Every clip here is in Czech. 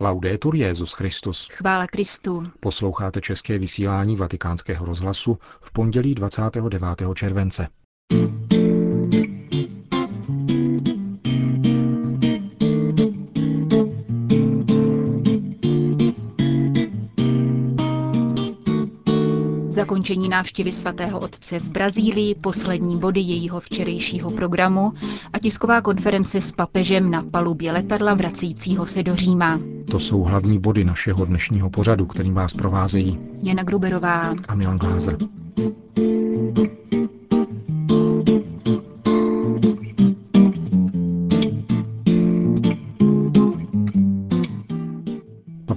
Laudetur Jezus Christus. Chvála Kristu. Posloucháte české vysílání Vatikánského rozhlasu v pondělí 29. července. Zakončení návštěvy svatého otce v Brazílii, poslední body jejího včerejšího programu a tisková konference s papežem na palubě letadla vracejícího se do Říma. To jsou hlavní body našeho dnešního pořadu, kterým vás provázejí Jana Gruberová a Milan Glázer.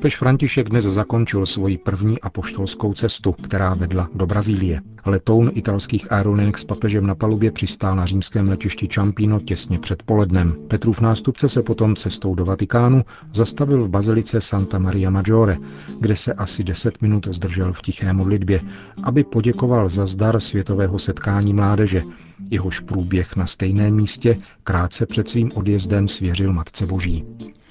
Papež František dnes zakončil svoji první apoštolskou cestu, která vedla do Brazílie. Letoun italských aerolinek s papežem na palubě přistál na římském letišti Čampino těsně před polednem. Petrův nástupce se potom cestou do Vatikánu zastavil v bazilice Santa Maria Maggiore, kde se asi 10 minut zdržel v tiché modlitbě, aby poděkoval za zdar světového setkání mládeže, jehož průběh na stejném místě krátce před svým odjezdem svěřil Matce Boží.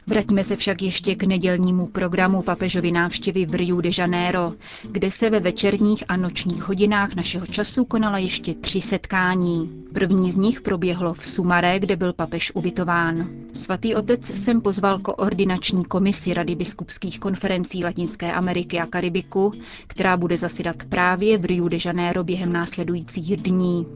Vraťme se však ještě k nedělnímu programu papežovy návštěvy v Rio de Janeiro, kde se ve večerních a nočních hodinách našeho času konala ještě tři setkání. První z nich proběhlo v Sumaré, kde byl papež ubytován. Svatý otec sem pozval koordinační komisi Rady biskupských konferencí Latinské Ameriky a Karibiku, která bude zasedat právě v Rio de Janeiro během následujících dní.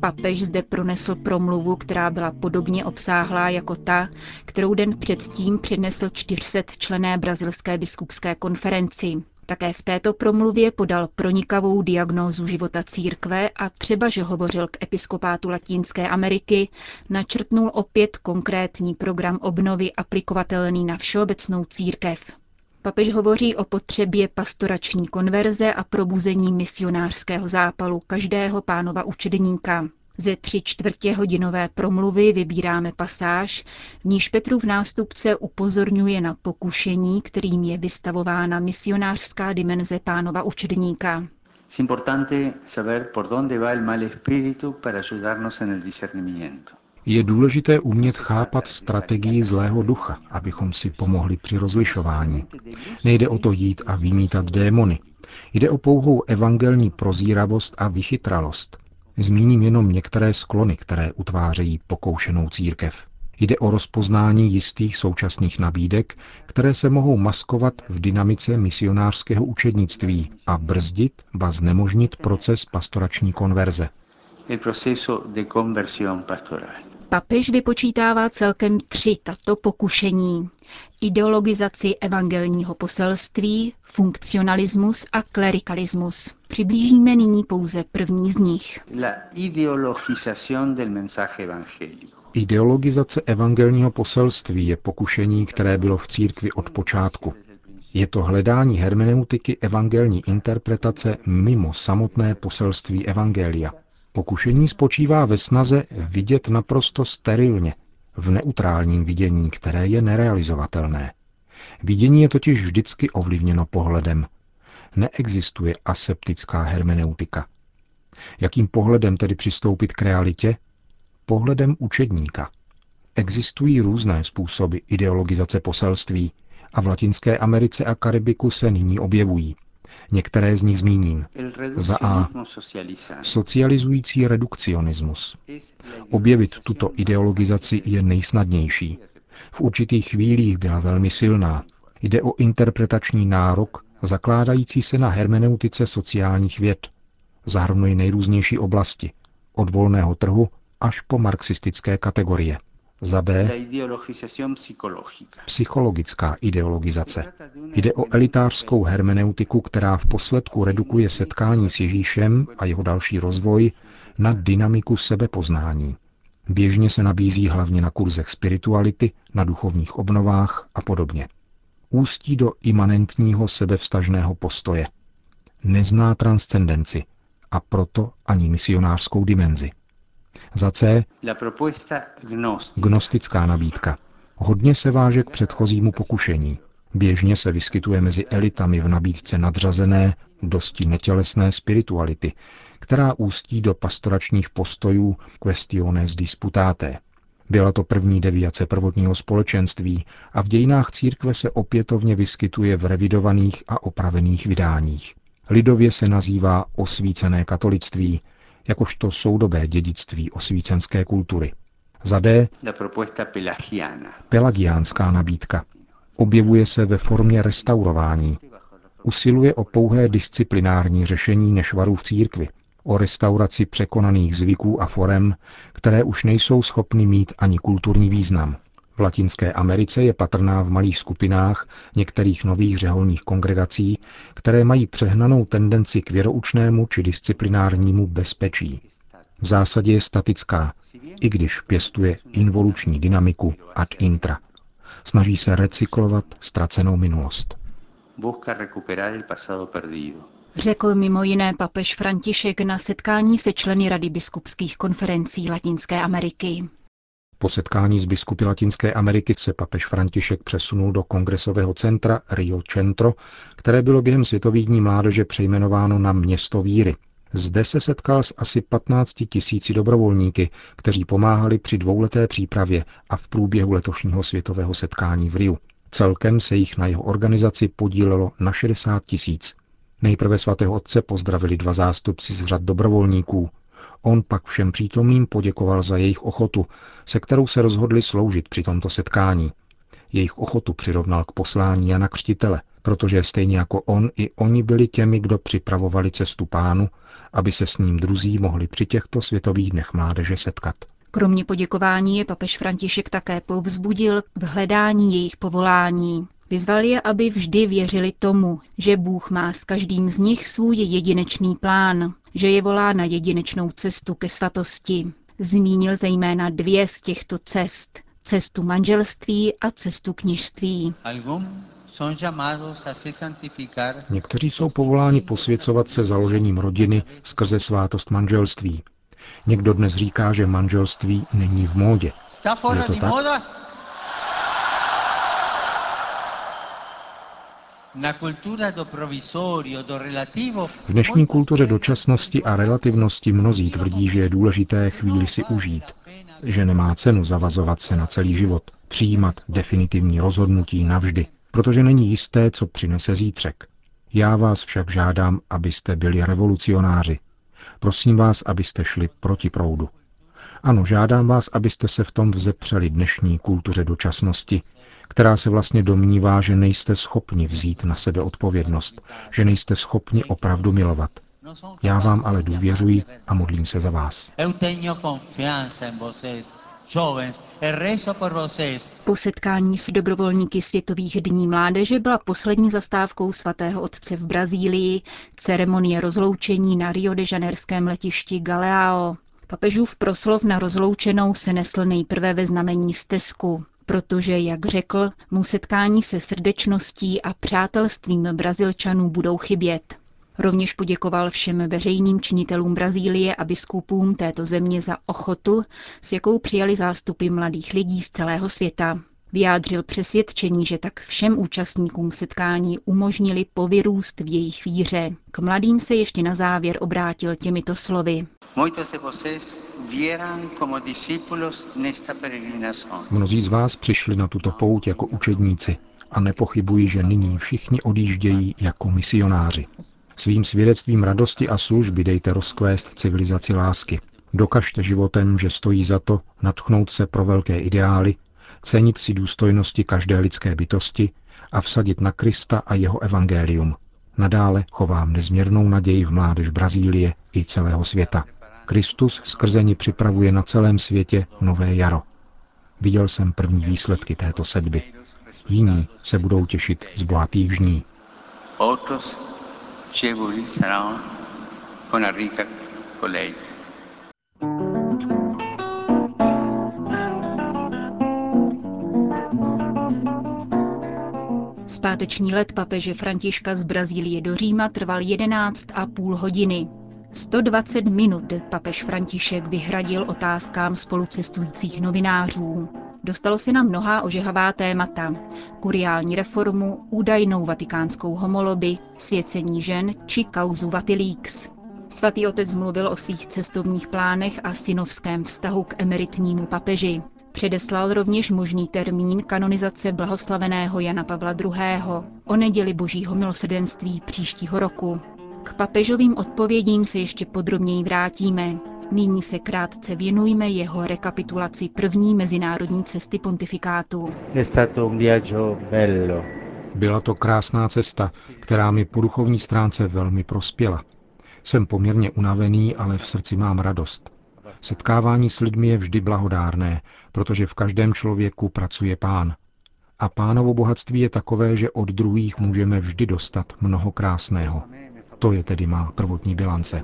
Papež zde pronesl promluvu, která byla podobně obsáhlá jako ta, kterou den předtím přednesl 400 člené brazilské biskupské konferenci. Také v této promluvě podal pronikavou diagnózu života církve a třeba, že hovořil k episkopátu Latinské Ameriky, načrtnul opět konkrétní program obnovy aplikovatelný na všeobecnou církev. Papež hovoří o potřebě pastorační konverze a probuzení misionářského zápalu každého pánova učedníka. Ze tři čtvrtě hodinové promluvy vybíráme pasáž, v níž Petrův nástupce upozorňuje na pokušení, kterým je vystavována misionářská dimenze pánova učedníka. Es importante saber por dónde va el mal espíritu para ayudarnos en el discernimiento. Je důležité umět chápat strategii zlého ducha, abychom si pomohli při rozlišování. Nejde o to jít a vymítat démony. Jde o pouhou evangelní prozíravost a vychytralost. Zmíním jenom některé sklony, které utvářejí pokoušenou církev. Jde o rozpoznání jistých současných nabídek, které se mohou maskovat v dynamice misionářského učednictví a brzdit, ba znemožnit proces pastorační konverze. El proceso de conversión pastoral. Papež vypočítává celkem tři tato pokušení. Ideologizaci evangelního poselství, funkcionalismus a klerikalismus. Přiblížíme nyní pouze první z nich. Ideologizace evangelního poselství je pokušení, které bylo v církvi od počátku. Je to hledání hermeneutiky evangelní interpretace mimo samotné poselství evangelia. Pokušení spočívá ve snaze vidět naprosto sterilně, v neutrálním vidění, které je nerealizovatelné. Vidění je totiž vždycky ovlivněno pohledem. Neexistuje aseptická hermeneutika. Jakým pohledem tedy přistoupit k realitě? Pohledem učedníka. Existují různé způsoby ideologizace poselství a v Latinské Americe a Karibiku se nyní objevují. Některé z nich zmíním. Za A. Socializující redukcionismus. Objevit tuto ideologizaci je nejsnadnější. V určitých chvílích byla velmi silná. Jde o interpretační nárok, zakládající se na hermeneutice sociálních věd. Zahrnuje nejrůznější oblasti, od volného trhu až po marxistické kategorie. Za B. Psychologická ideologizace. Jde o elitářskou hermeneutiku, která v posledku redukuje setkání s Ježíšem a jeho další rozvoj na dynamiku sebepoznání. Běžně se nabízí hlavně na kurzech spirituality, na duchovních obnovách a podobně. Ústí do imanentního sebevstažného postoje. Nezná transcendenci a proto ani misionářskou dimenzi. Za C. Gnostická nabídka. Hodně se váže k předchozímu pokušení. Běžně se vyskytuje mezi elitami v nabídce nadřazené, dosti netělesné spirituality, která ústí do pastoračních postojů questiones disputáté. Byla to první deviace prvotního společenství a v dějinách církve se opětovně vyskytuje v revidovaných a opravených vydáních. Lidově se nazývá osvícené katolictví, jakožto soudobé dědictví osvícenské kultury. Za D. Pelagiánská nabídka. Objevuje se ve formě restaurování. Usiluje o pouhé disciplinární řešení nešvarů v církvi, o restauraci překonaných zvyků a forem, které už nejsou schopny mít ani kulturní význam. V Latinské Americe je patrná v malých skupinách některých nových řeholních kongregací, které mají přehnanou tendenci k věroučnému či disciplinárnímu bezpečí. V zásadě je statická, i když pěstuje involuční dynamiku ad intra. Snaží se recyklovat ztracenou minulost. Řekl mimo jiné papež František na setkání se členy Rady biskupských konferencí Latinské Ameriky. Po setkání s biskupy Latinské Ameriky se papež František přesunul do kongresového centra Rio Centro, které bylo během světových dní mládeže přejmenováno na město víry. Zde se setkal s asi 15 tisíci dobrovolníky, kteří pomáhali při dvouleté přípravě a v průběhu letošního světového setkání v Riu. Celkem se jich na jeho organizaci podílelo na 60 tisíc. Nejprve svatého otce pozdravili dva zástupci z řad dobrovolníků. On pak všem přítomným poděkoval za jejich ochotu, se kterou se rozhodli sloužit při tomto setkání. Jejich ochotu přirovnal k poslání Jana Křtitele, protože stejně jako on i oni byli těmi, kdo připravovali cestu pánu, aby se s ním druzí mohli při těchto světových dnech mládeže setkat. Kromě poděkování je papež František také povzbudil v hledání jejich povolání. Vyzval je, aby vždy věřili tomu, že Bůh má s každým z nich svůj jedinečný plán, že je volá na jedinečnou cestu ke svatosti. Zmínil zejména dvě z těchto cest. Cestu manželství a cestu kněžství. Někteří jsou povoláni posvěcovat se založením rodiny skrze svátost manželství. Někdo dnes říká, že manželství není v módě. Je to tak? V dnešní kultuře dočasnosti a relativnosti mnozí tvrdí, že je důležité chvíli si užít, že nemá cenu zavazovat se na celý život, přijímat definitivní rozhodnutí navždy, protože není jisté, co přinese zítřek. Já vás však žádám, abyste byli revolucionáři. Prosím vás, abyste šli proti proudu. Ano, žádám vás, abyste se v tom vzepřeli dnešní kultuře dočasnosti, která se vlastně domnívá, že nejste schopni vzít na sebe odpovědnost, že nejste schopni opravdu milovat. Já vám ale důvěřuji a modlím se za vás. Po setkání s dobrovolníky Světových dní mládeže byla poslední zastávkou svatého otce v Brazílii ceremonie rozloučení na Rio de Janérském letišti Galeao. Papežův proslov na rozloučenou se nesl nejprve ve znamení stezku, protože, jak řekl, mu setkání se srdečností a přátelstvím Brazilčanů budou chybět. Rovněž poděkoval všem veřejným činitelům Brazílie a biskupům této země za ochotu, s jakou přijali zástupy mladých lidí z celého světa. Vyjádřil přesvědčení, že tak všem účastníkům setkání umožnili povyrůst v jejich víře. K mladým se ještě na závěr obrátil těmito slovy. Mnozí z vás přišli na tuto pouť jako učedníci a nepochybuji, že nyní všichni odjíždějí jako misionáři. Svým svědectvím radosti a služby dejte rozkvést civilizaci lásky. Dokažte životem, že stojí za to natchnout se pro velké ideály, cenit si důstojnosti každé lidské bytosti a vsadit na Krista a jeho evangelium. Nadále chovám nezměrnou naději v mládež Brazílie i celého světa. Kristus skrze ní připravuje na celém světě nové jaro. Viděl jsem první výsledky této sedby. Jiní se budou těšit z bohatých žní. Zpáteční let papeže Františka z Brazílie do Říma trval 11 a půl hodiny. 120 minut papež František vyhradil otázkám spolucestujících novinářů. Dostalo se na mnohá ožehavá témata. Kuriální reformu, údajnou vatikánskou homoloby, svěcení žen či kauzu Vatilíks. Svatý otec mluvil o svých cestovních plánech a synovském vztahu k emeritnímu papeži. Předeslal rovněž možný termín kanonizace blahoslaveného Jana Pavla II. o neděli božího milosrdenství příštího roku. K papežovým odpovědím se ještě podrobněji vrátíme. Nyní se krátce věnujme jeho rekapitulaci první mezinárodní cesty pontifikátu. Byla to krásná cesta, která mi po duchovní stránce velmi prospěla. Jsem poměrně unavený, ale v srdci mám radost. Setkávání s lidmi je vždy blahodárné, protože v každém člověku pracuje pán. A pánovo bohatství je takové, že od druhých můžeme vždy dostat mnoho krásného. To je tedy má prvotní bilance.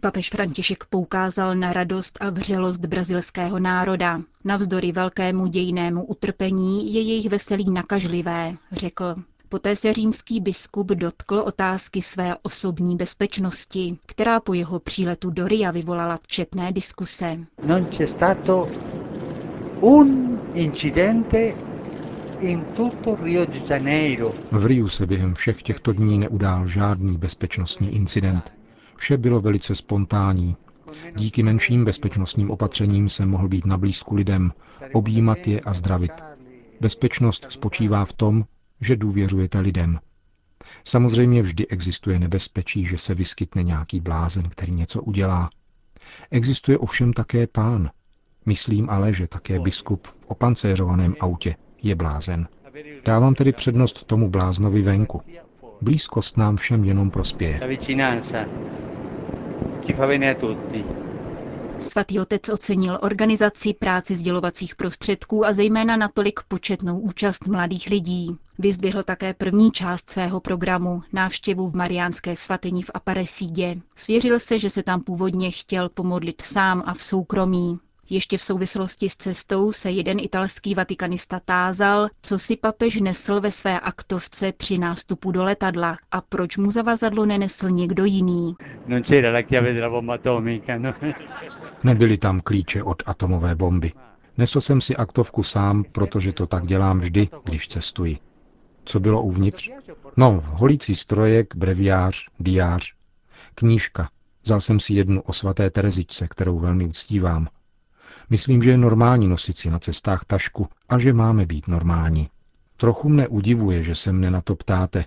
Papež František poukázal na radost a vřelost brazilského národa. Navzdory velkému dějnému utrpení je jejich veselí nakažlivé, řekl. Poté se římský biskup dotkl otázky své osobní bezpečnosti, která po jeho příletu do Ria vyvolala četné diskuse. Non c'è stato un incidente v Riu se během všech těchto dní neudál žádný bezpečnostní incident. Vše bylo velice spontánní. Díky menším bezpečnostním opatřením se mohl být na blízku lidem, objímat je a zdravit. Bezpečnost spočívá v tom, že důvěřujete lidem. Samozřejmě vždy existuje nebezpečí, že se vyskytne nějaký blázen, který něco udělá. Existuje ovšem také pán. Myslím ale, že také biskup v opancéřovaném autě je blázen. Dávám tedy přednost tomu bláznovi venku. Blízkost nám všem jenom prospěje. Svatý otec ocenil organizaci práci sdělovacích prostředků a zejména natolik početnou účast mladých lidí. Vyzdvihl také první část svého programu, návštěvu v Mariánské svatyni v Aparesídě. Svěřil se, že se tam původně chtěl pomodlit sám a v soukromí. Ještě v souvislosti s cestou se jeden italský vatikanista tázal, co si papež nesl ve své aktovce při nástupu do letadla a proč mu zavazadlo nenesl někdo jiný. No. Nebyly tam klíče od atomové bomby. Nesl jsem si aktovku sám, protože to tak dělám vždy, když cestuji. Co bylo uvnitř? No, holící strojek, breviář, diář, knížka. Vzal jsem si jednu o svaté Terezičce, kterou velmi uctívám. Myslím, že je normální nosit si na cestách tašku a že máme být normální. Trochu mne udivuje, že se mne na to ptáte.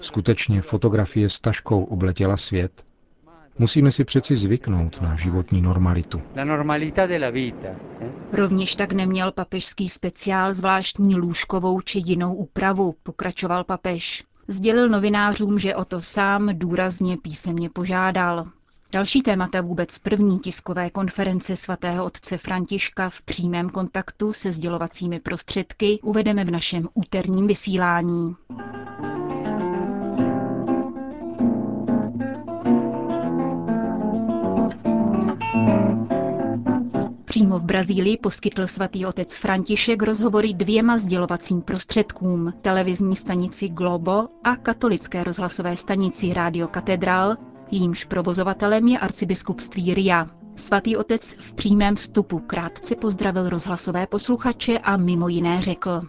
Skutečně fotografie s taškou obletěla svět? Musíme si přeci zvyknout na životní normalitu. Eh? Rovněž tak neměl papežský speciál zvláštní lůžkovou či jinou úpravu, pokračoval papež. Sdělil novinářům, že o to sám důrazně písemně požádal. Další témata vůbec první tiskové konference svatého otce Františka v přímém kontaktu se sdělovacími prostředky uvedeme v našem úterním vysílání. Přímo v Brazílii poskytl svatý otec František rozhovory dvěma sdělovacím prostředkům, televizní stanici Globo a katolické rozhlasové stanici Radio Katedral, Jímž provozovatelem je arcibiskupství Ria. Svatý otec v přímém vstupu krátce pozdravil rozhlasové posluchače a mimo jiné řekl.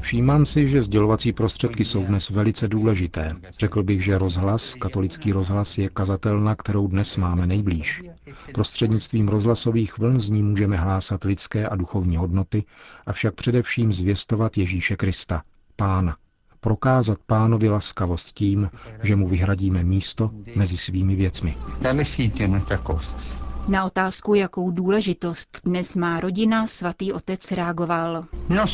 Všímám si, že sdělovací prostředky jsou dnes velice důležité. Řekl bych, že rozhlas, katolický rozhlas, je kazatelna, kterou dnes máme nejblíž. Prostřednictvím rozhlasových vln z ní můžeme hlásat lidské a duchovní hodnoty, avšak především zvěstovat Ježíše Krista, Pána, prokázat pánovi laskavost tím, že mu vyhradíme místo mezi svými věcmi. Na otázku, jakou důležitost dnes má rodina, svatý otec reagoval. No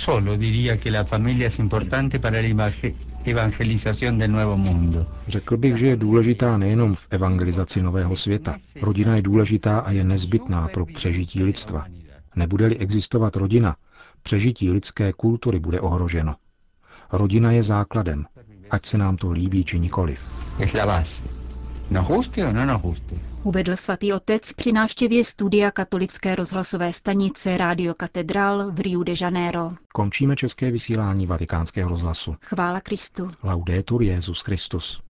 Řekl bych, že je důležitá nejenom v evangelizaci nového světa. Rodina je důležitá a je nezbytná pro přežití lidstva. Nebude-li existovat rodina, přežití lidské kultury bude ohroženo. Rodina je základem, ať se nám to líbí či nikoliv. No no Uvedl svatý otec při návštěvě studia katolické rozhlasové stanice Radio Katedral v Rio de Janeiro. Končíme české vysílání vatikánského rozhlasu. Chvála Kristu. Laudetur Jezus Christus.